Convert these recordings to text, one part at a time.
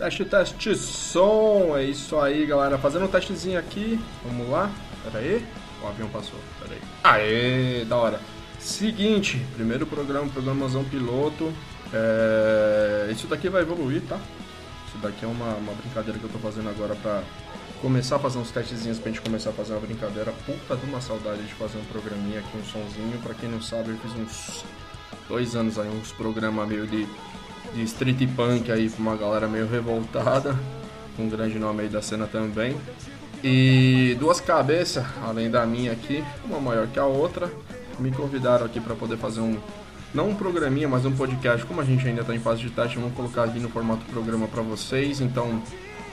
Teste, teste, som. É isso aí, galera. Fazendo um testezinho aqui. Vamos lá. Pera aí. O avião passou. Pera aí. Aê, da hora. Seguinte, primeiro programa, programazão piloto. É... Isso daqui vai evoluir, tá? Isso daqui é uma, uma brincadeira que eu tô fazendo agora pra começar a fazer uns testezinhos pra gente começar a fazer uma brincadeira. Puta de uma saudade de fazer um programinha aqui, um sonzinho. Pra quem não sabe, eu fiz uns dois anos aí, uns programas meio de de street punk aí pra uma galera meio revoltada, um grande nome aí da cena também. E duas cabeças, além da minha aqui, uma maior que a outra, me convidaram aqui para poder fazer um não um programinha, mas um podcast. Como a gente ainda está em fase de teste, vamos colocar aqui no formato programa para vocês. Então,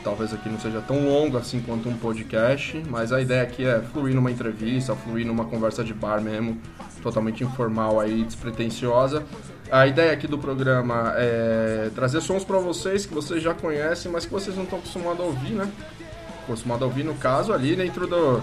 talvez aqui não seja tão longo assim quanto um podcast, mas a ideia aqui é fluir numa entrevista, fluir numa conversa de bar mesmo, totalmente informal aí, despretensiosa. A ideia aqui do programa é trazer sons para vocês que vocês já conhecem, mas que vocês não estão acostumados a ouvir, né? Acostumados a ouvir, no caso, ali dentro do,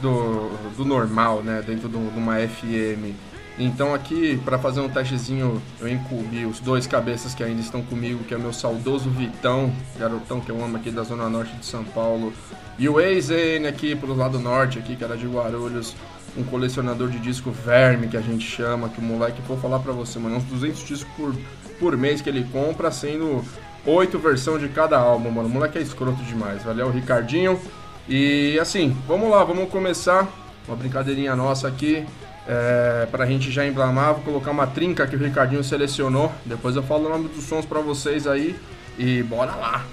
do, do normal, né? Dentro de uma FM. Então aqui, para fazer um testezinho, eu incluí os dois cabeças que ainda estão comigo, que é o meu saudoso Vitão, garotão que eu amo aqui da Zona Norte de São Paulo, e o ex-N aqui pro lado norte, aqui, que era de Guarulhos, um colecionador de disco verme, que a gente chama, que o moleque, vou falar pra você, mano, uns 200 discos por, por mês que ele compra, sendo oito versões de cada álbum, mano. O moleque é escroto demais. Valeu, Ricardinho. E assim, vamos lá, vamos começar uma brincadeirinha nossa aqui. É, pra gente já emblamar, vou colocar uma trinca que o Ricardinho selecionou. Depois eu falo o nome dos sons pra vocês aí. E bora lá!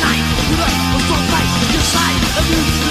night, you look so tight, your side, abuse.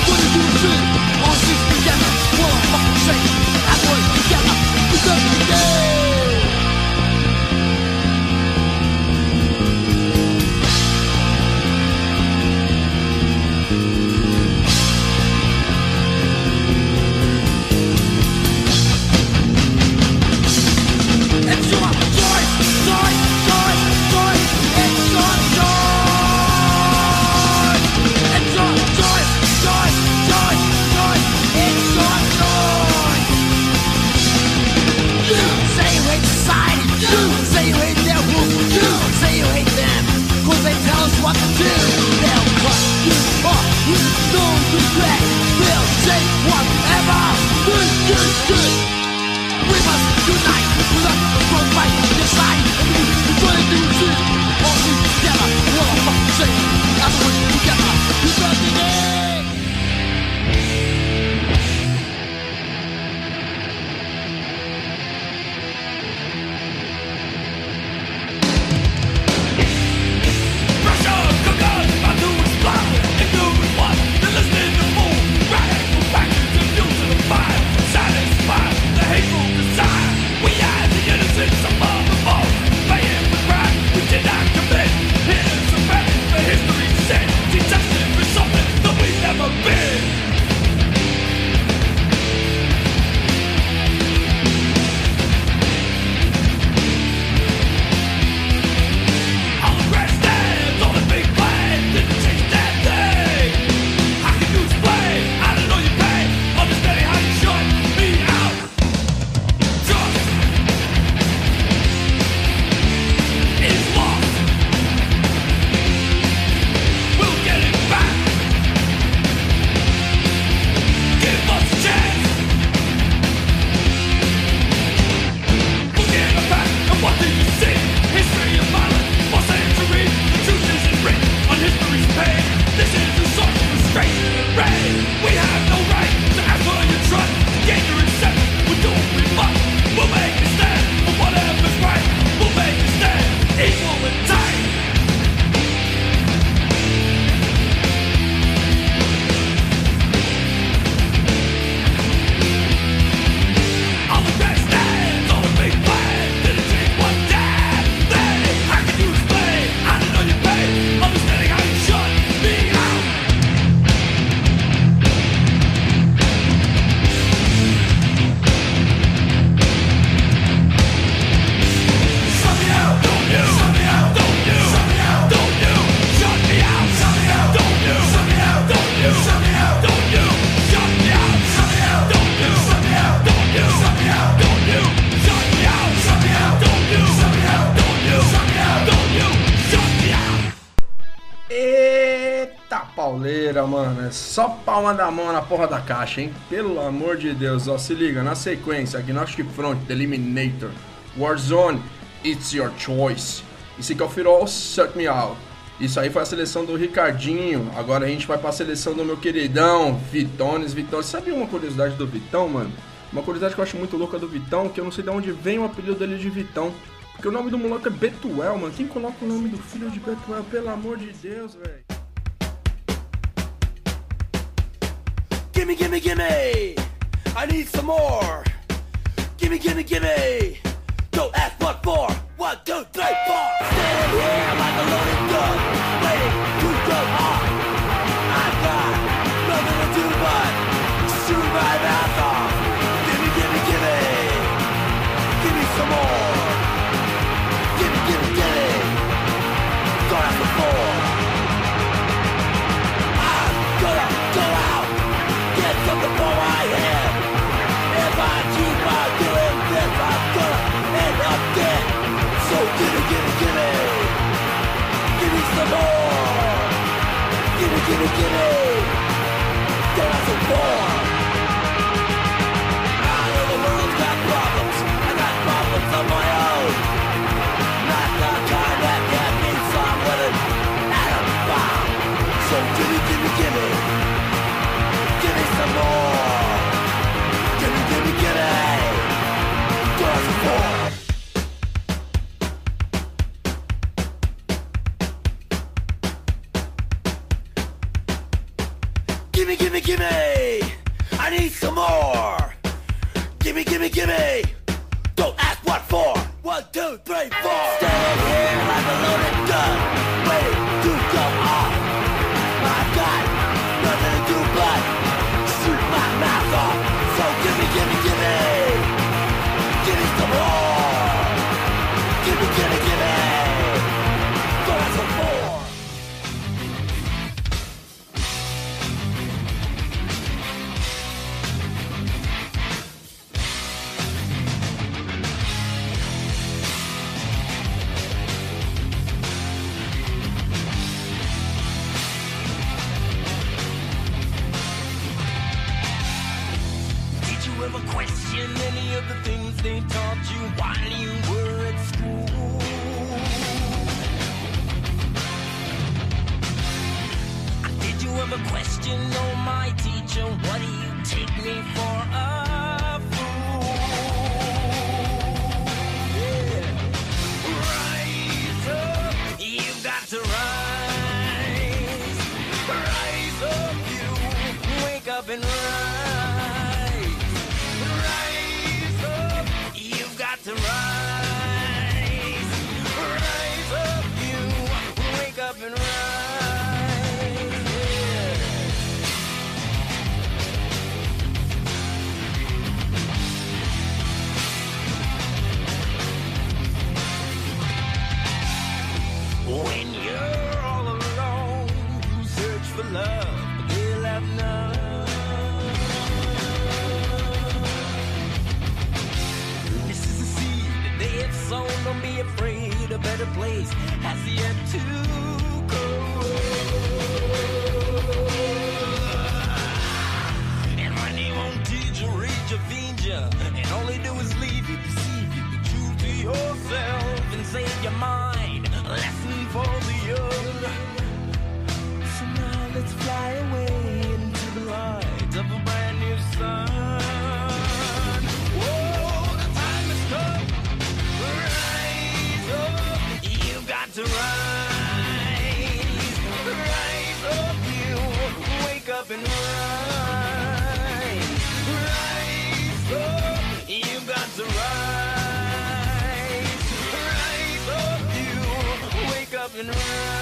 Só palma da mão na porra da caixa, hein? Pelo amor de Deus, ó, se liga, na sequência, Agnostic Front, The Eliminator, Warzone, It's Your Choice. Esse aqui é o Firol, Suck Me Out. Isso aí foi a seleção do Ricardinho. Agora a gente vai pra seleção do meu queridão, Vitones. Vitão, sabe uma curiosidade do Vitão, mano? Uma curiosidade que eu acho muito louca do Vitão, que eu não sei de onde vem o apelido dele de Vitão. Porque o nome do moleque é Betuel, mano. Quem coloca o nome do filho de Betuel? Pelo amor de Deus, velho. Gimme, gimme, gimme! I need some more! Gimme, gimme, gimme! Don't ask what for! One, two, three, four! Standing here like a loaded gun, waiting to go off! I've got nothing to do but shoot my mouth off! Gimme, gimme, gimme! Gimme some more! Gimme, gimme, gimme! Don't ask up and rise. Rise up, you've got to rise. Rise up, you wake up and rise.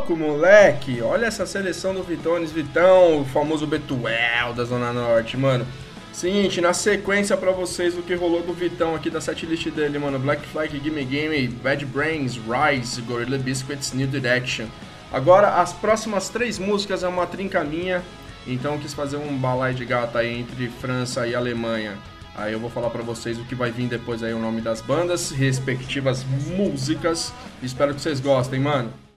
louco, moleque! Olha essa seleção do Vitones Vitão, o famoso Betuel da Zona Norte, mano. Seguinte, na sequência para vocês o que rolou do Vitão aqui da setlist dele, mano. Black Flag, Gimme Game, Bad Brains, Rise, Gorilla Biscuits, New Direction. Agora, as próximas três músicas é uma trinca minha, então quis fazer um balai de gata aí entre França e Alemanha. Aí eu vou falar para vocês o que vai vir depois aí, o nome das bandas, respectivas músicas. Espero que vocês gostem, mano.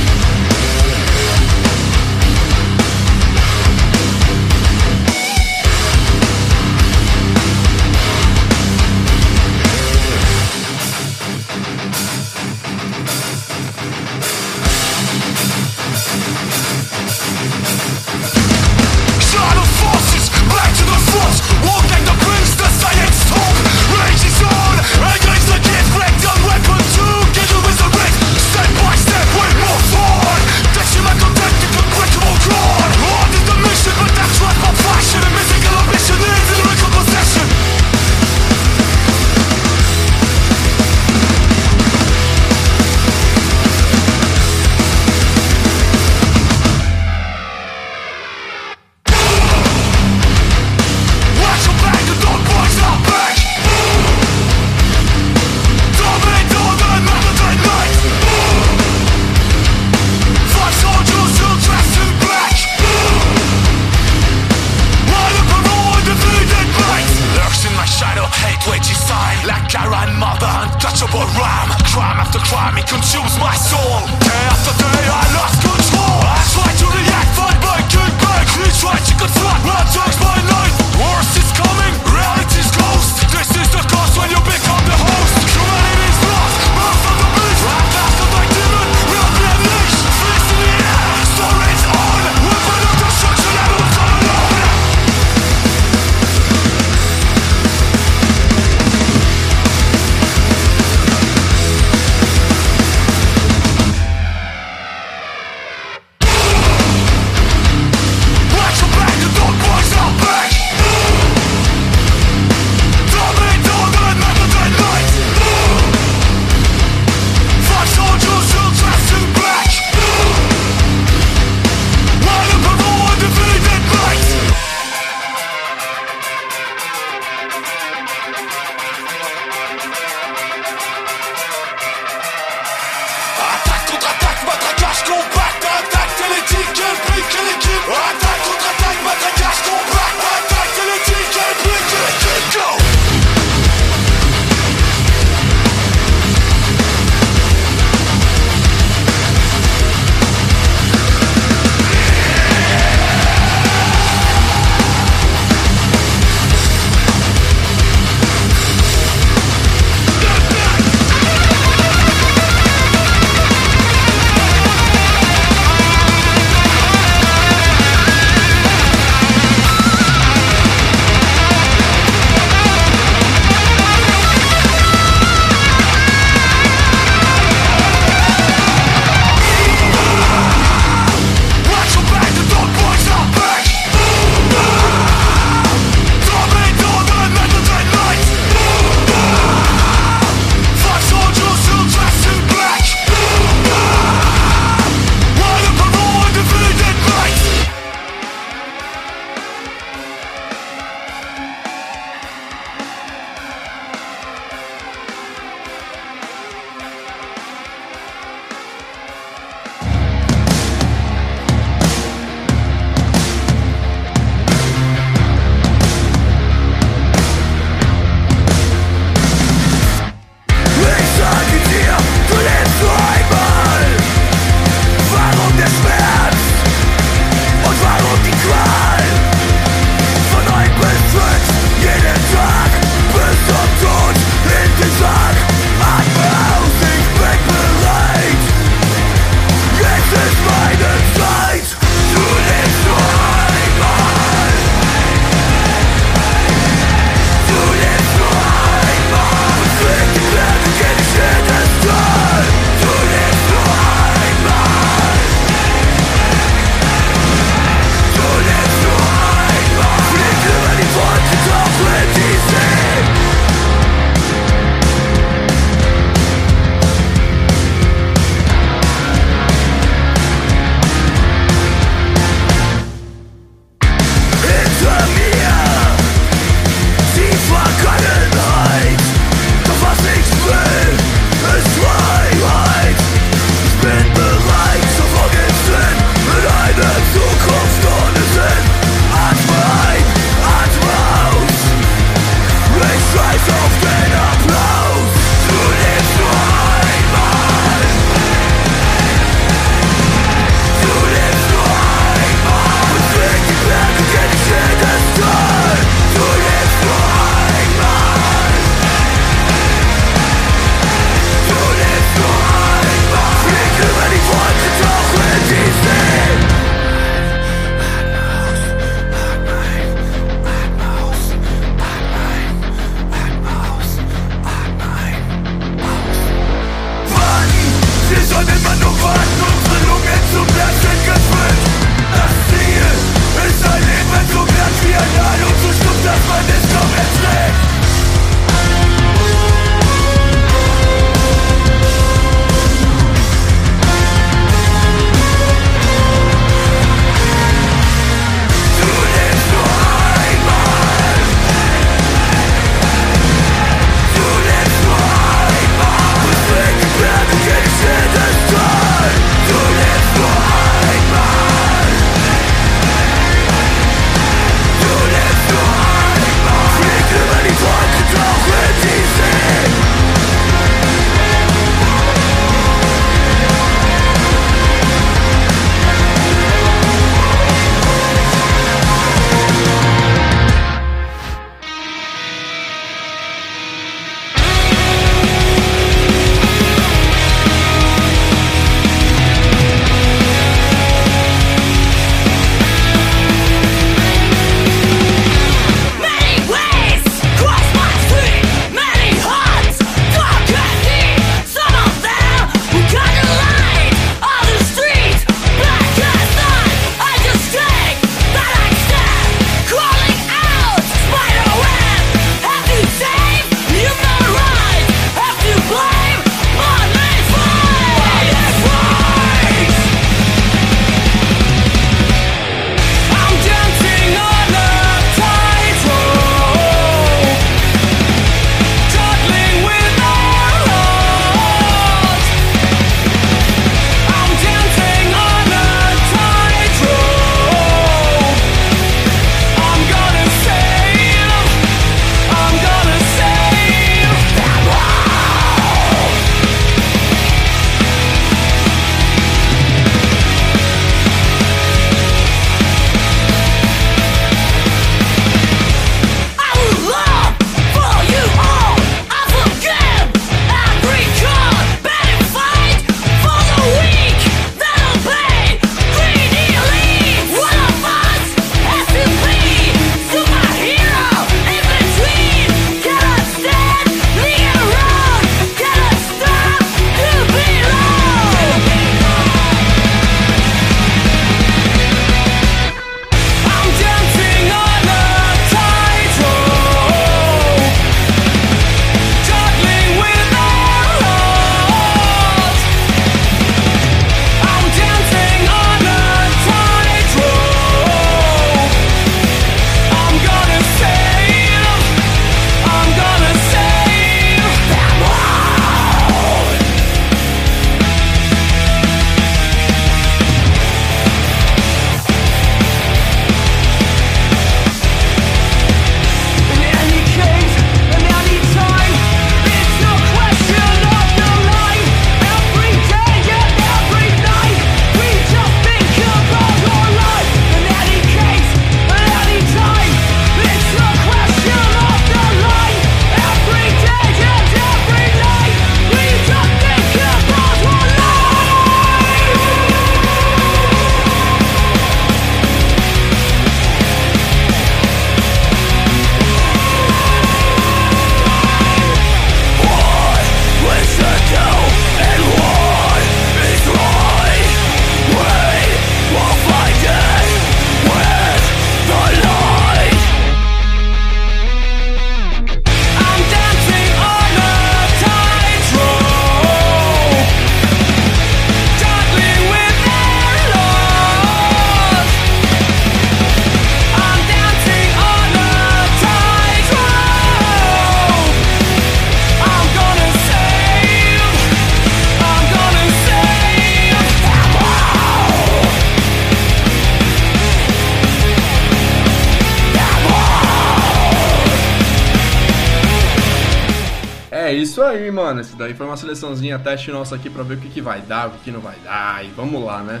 Mano. Esse daí foi uma seleçãozinha teste nossa aqui pra ver o que, que vai dar, o que, não vai dar. E vamos lá, né?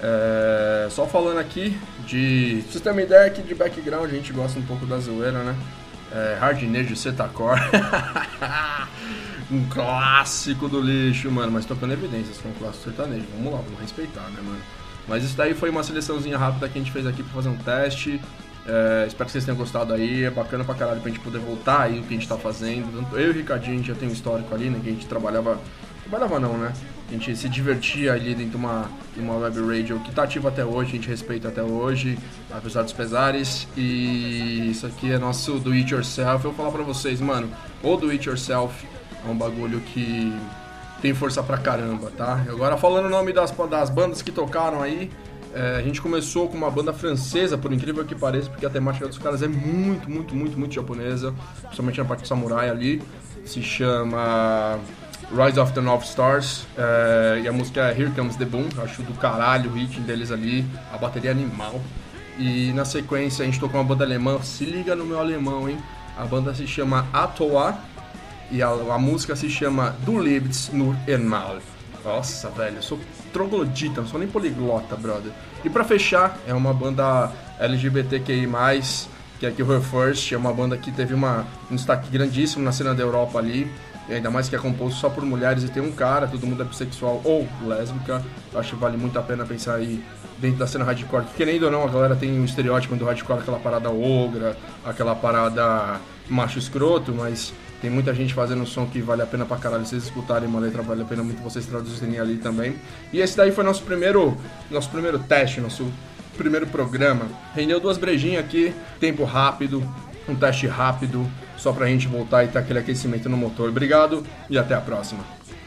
É, só falando aqui de sistema ideia aqui de background, a gente gosta um pouco da zoeira, né? É, Hardnejo Cetacore. um clássico do lixo, mano. Mas tocando evidências com um clássico sertanejo. Vamos lá, vamos respeitar, né, mano? Mas isso daí foi uma seleçãozinha rápida que a gente fez aqui pra fazer um teste. É, espero que vocês tenham gostado aí. É bacana pra caralho pra gente poder voltar aí o que a gente tá fazendo. Tanto eu e o Ricardinho, a gente já tem um histórico ali, né? Que a gente trabalhava. Trabalhava não, né? A gente se divertia ali dentro de uma, de uma web radio que tá ativa até hoje, a gente respeita até hoje, apesar dos pesares. E isso aqui é nosso do it yourself. Eu vou falar pra vocês, mano, o do it yourself é um bagulho que tem força pra caramba, tá? Agora falando o nome das, das bandas que tocaram aí, é, a gente começou com uma banda francesa, por incrível que pareça, porque a temática dos caras é muito, muito, muito, muito japonesa, principalmente na parte do samurai ali. Se chama Rise of the North Stars, é, e a música é Here Comes the Boom, acho do caralho o ritmo deles ali, a bateria é animal. E na sequência a gente tocou uma banda alemã, se liga no meu alemão, hein? A banda se chama Atoa, e a, a música se chama Du lebst nur einmal. Nossa, velho, eu sou troglodita, não sou nem poliglota, brother. E pra fechar, é uma banda LGBTQI+, que é aqui o Her First, é uma banda que teve uma, um destaque grandíssimo na cena da Europa ali, ainda mais que é composto só por mulheres e tem um cara, todo mundo é bissexual ou lésbica. Acho que vale muito a pena pensar aí dentro da cena hardcore, porque querendo ou não, a galera tem um estereótipo do hardcore, aquela parada ogra, aquela parada macho escroto, mas tem muita gente fazendo um som que vale a pena pra caralho vocês escutarem uma letra, vale a pena muito vocês traduzirem ali também. E esse daí foi nosso primeiro, nosso primeiro teste, nosso primeiro programa. Rendeu duas brejinhas aqui, tempo rápido, um teste rápido, só pra gente voltar e ter aquele aquecimento no motor. Obrigado e até a próxima.